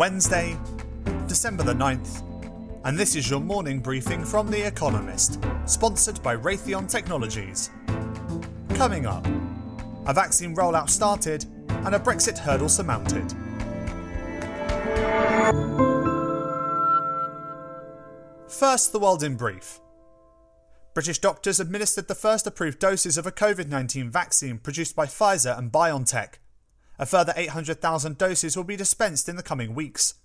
Wednesday, December the 9th, and this is your morning briefing from The Economist, sponsored by Raytheon Technologies. Coming up, a vaccine rollout started and a Brexit hurdle surmounted. First, the world in brief. British doctors administered the first approved doses of a COVID 19 vaccine produced by Pfizer and BioNTech. A further 800,000 doses will be dispensed in the coming weeks.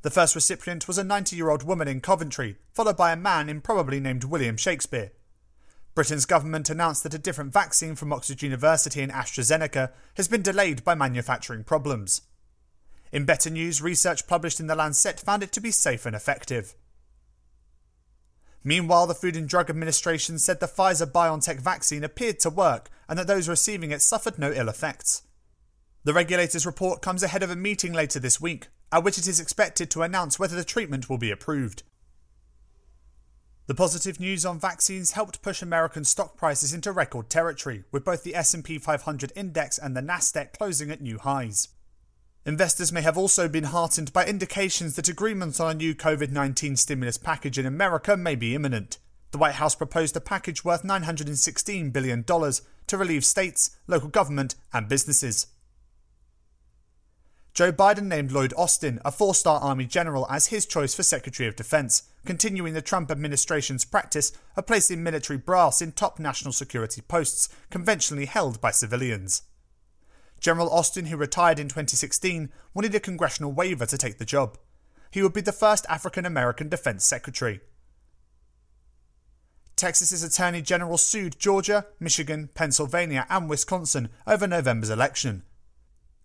The first recipient was a 90 year old woman in Coventry, followed by a man improbably named William Shakespeare. Britain's government announced that a different vaccine from Oxford University and AstraZeneca has been delayed by manufacturing problems. In better news, research published in The Lancet found it to be safe and effective. Meanwhile, the Food and Drug Administration said the Pfizer BioNTech vaccine appeared to work and that those receiving it suffered no ill effects. The regulator's report comes ahead of a meeting later this week, at which it is expected to announce whether the treatment will be approved. The positive news on vaccines helped push American stock prices into record territory, with both the S&P 500 index and the Nasdaq closing at new highs. Investors may have also been heartened by indications that agreement on a new COVID-19 stimulus package in America may be imminent. The White House proposed a package worth $916 billion to relieve states, local government, and businesses. Joe Biden named Lloyd Austin, a four star Army general, as his choice for Secretary of Defense, continuing the Trump administration's practice of placing military brass in top national security posts conventionally held by civilians. General Austin, who retired in 2016, wanted a congressional waiver to take the job. He would be the first African American defense secretary. Texas's Attorney General sued Georgia, Michigan, Pennsylvania, and Wisconsin over November's election,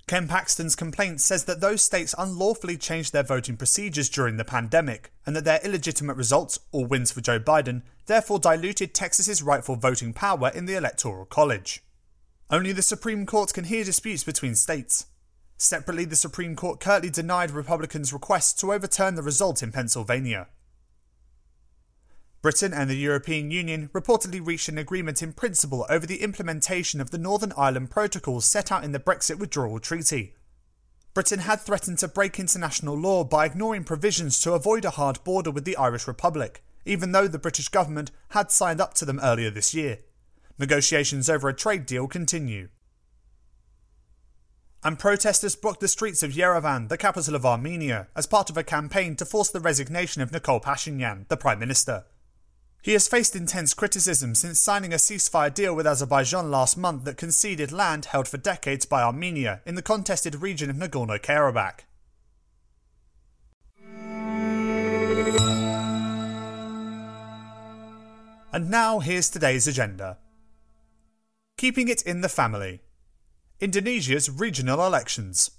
Ken Paxton's complaint says that those states unlawfully changed their voting procedures during the pandemic, and that their illegitimate results, or wins for Joe Biden, therefore diluted Texas's rightful voting power in the Electoral College. Only the Supreme Court can hear disputes between states. Separately, the Supreme Court curtly denied Republicans' request to overturn the result in Pennsylvania. Britain and the European Union reportedly reached an agreement in principle over the implementation of the Northern Ireland Protocols set out in the Brexit Withdrawal Treaty. Britain had threatened to break international law by ignoring provisions to avoid a hard border with the Irish Republic, even though the British government had signed up to them earlier this year. Negotiations over a trade deal continue. And protesters blocked the streets of Yerevan, the capital of Armenia, as part of a campaign to force the resignation of Nikol Pashinyan, the Prime Minister. He has faced intense criticism since signing a ceasefire deal with Azerbaijan last month that conceded land held for decades by Armenia in the contested region of Nagorno Karabakh. And now here's today's agenda. Keeping it in the family. Indonesia's regional elections.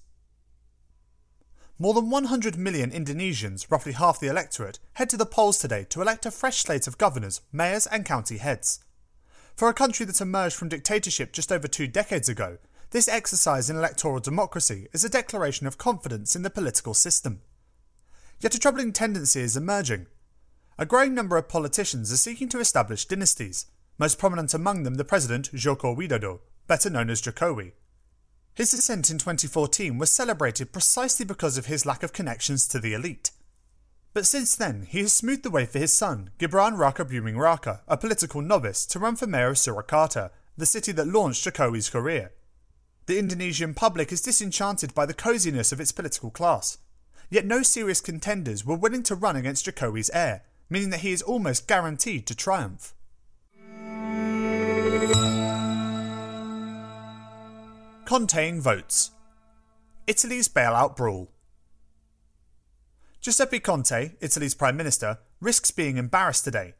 More than 100 million Indonesians, roughly half the electorate, head to the polls today to elect a fresh slate of governors, mayors, and county heads. For a country that emerged from dictatorship just over two decades ago, this exercise in electoral democracy is a declaration of confidence in the political system. Yet a troubling tendency is emerging. A growing number of politicians are seeking to establish dynasties, most prominent among them the president Joko Widodo, better known as Jokowi. His ascent in 2014 was celebrated precisely because of his lack of connections to the elite. But since then, he has smoothed the way for his son, Gibran Rakabuming Raka, a political novice, to run for mayor of Surakarta, the city that launched Jokowi's career. The Indonesian public is disenchanted by the coziness of its political class. Yet no serious contenders were willing to run against Jokowi's heir, meaning that he is almost guaranteed to triumph. Conteing votes. Italy's bailout brawl. Giuseppe Conte, Italy's Prime Minister, risks being embarrassed today.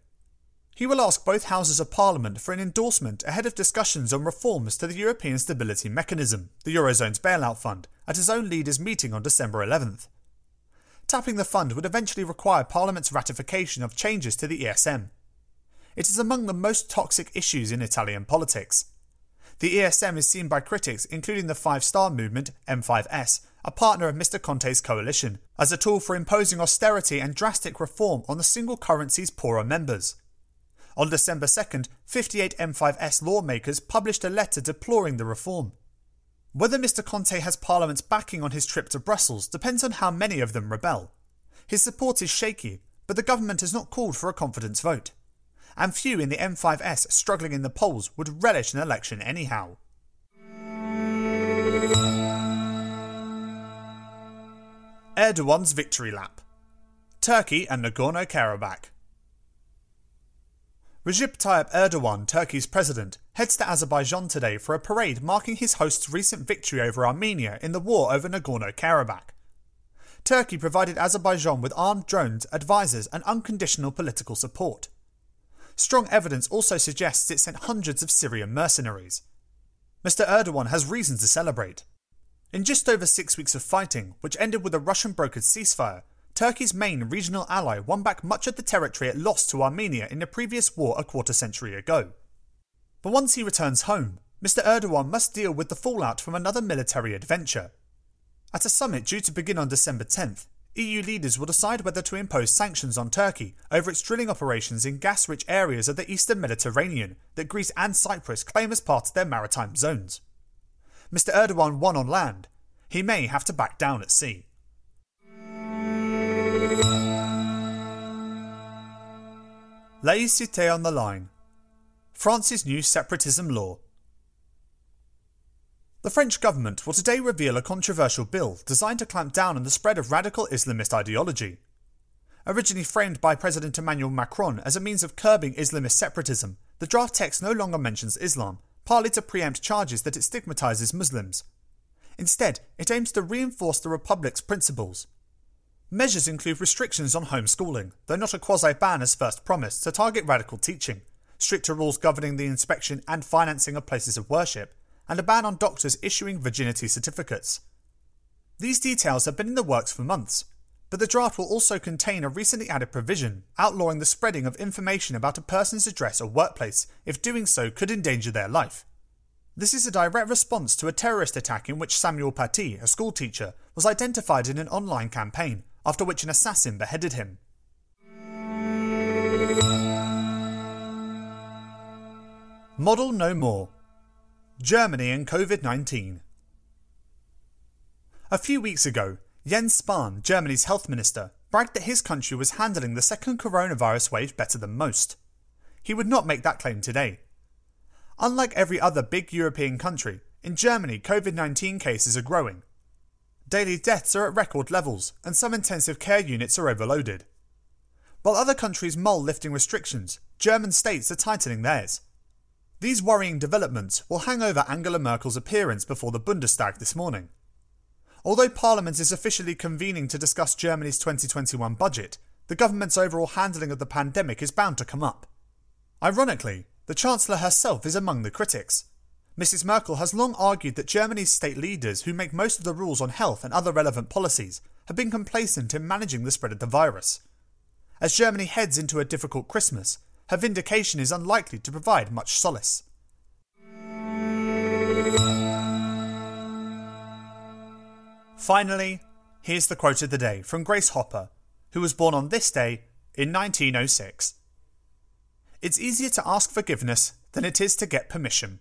He will ask both houses of parliament for an endorsement ahead of discussions on reforms to the European Stability Mechanism, the Eurozone's bailout fund, at his own leaders' meeting on December 11th. Tapping the fund would eventually require Parliament's ratification of changes to the ESM. It is among the most toxic issues in Italian politics, the ESM is seen by critics, including the Five Star Movement, M5S, a partner of Mr. Conte's coalition, as a tool for imposing austerity and drastic reform on the single currency's poorer members. On December 2nd, 58 M5S lawmakers published a letter deploring the reform. Whether Mr. Conte has Parliament's backing on his trip to Brussels depends on how many of them rebel. His support is shaky, but the government has not called for a confidence vote. And few in the M5S struggling in the polls would relish an election anyhow. Erdogan's victory lap. Turkey and Nagorno Karabakh. Recep Tayyip Erdogan, Turkey's president, heads to Azerbaijan today for a parade marking his host's recent victory over Armenia in the war over Nagorno Karabakh. Turkey provided Azerbaijan with armed drones, advisors, and unconditional political support. Strong evidence also suggests it sent hundreds of Syrian mercenaries. Mr. Erdogan has reason to celebrate. In just over six weeks of fighting, which ended with a Russian brokered ceasefire, Turkey's main regional ally won back much of the territory it lost to Armenia in the previous war a quarter century ago. But once he returns home, Mr. Erdogan must deal with the fallout from another military adventure. At a summit due to begin on December 10th, EU leaders will decide whether to impose sanctions on Turkey over its drilling operations in gas rich areas of the eastern Mediterranean that Greece and Cyprus claim as part of their maritime zones. Mr. Erdogan won on land, he may have to back down at sea. Laïcité on the line. France's new separatism law. The French government will today reveal a controversial bill designed to clamp down on the spread of radical Islamist ideology. Originally framed by President Emmanuel Macron as a means of curbing Islamist separatism, the draft text no longer mentions Islam, partly to preempt charges that it stigmatizes Muslims. Instead, it aims to reinforce the Republic's principles. Measures include restrictions on homeschooling, though not a quasi ban as first promised, to target radical teaching, stricter rules governing the inspection and financing of places of worship, and a ban on doctors issuing virginity certificates. These details have been in the works for months, but the draft will also contain a recently added provision outlawing the spreading of information about a person's address or workplace if doing so could endanger their life. This is a direct response to a terrorist attack in which Samuel Paty, a schoolteacher, was identified in an online campaign, after which an assassin beheaded him. Model No More Germany and COVID 19. A few weeks ago, Jens Spahn, Germany's health minister, bragged that his country was handling the second coronavirus wave better than most. He would not make that claim today. Unlike every other big European country, in Germany COVID 19 cases are growing. Daily deaths are at record levels, and some intensive care units are overloaded. While other countries mull lifting restrictions, German states are tightening theirs. These worrying developments will hang over Angela Merkel's appearance before the Bundestag this morning. Although Parliament is officially convening to discuss Germany's 2021 budget, the government's overall handling of the pandemic is bound to come up. Ironically, the Chancellor herself is among the critics. Mrs. Merkel has long argued that Germany's state leaders, who make most of the rules on health and other relevant policies, have been complacent in managing the spread of the virus. As Germany heads into a difficult Christmas, her vindication is unlikely to provide much solace. Finally, here's the quote of the day from Grace Hopper, who was born on this day in 1906. It's easier to ask forgiveness than it is to get permission.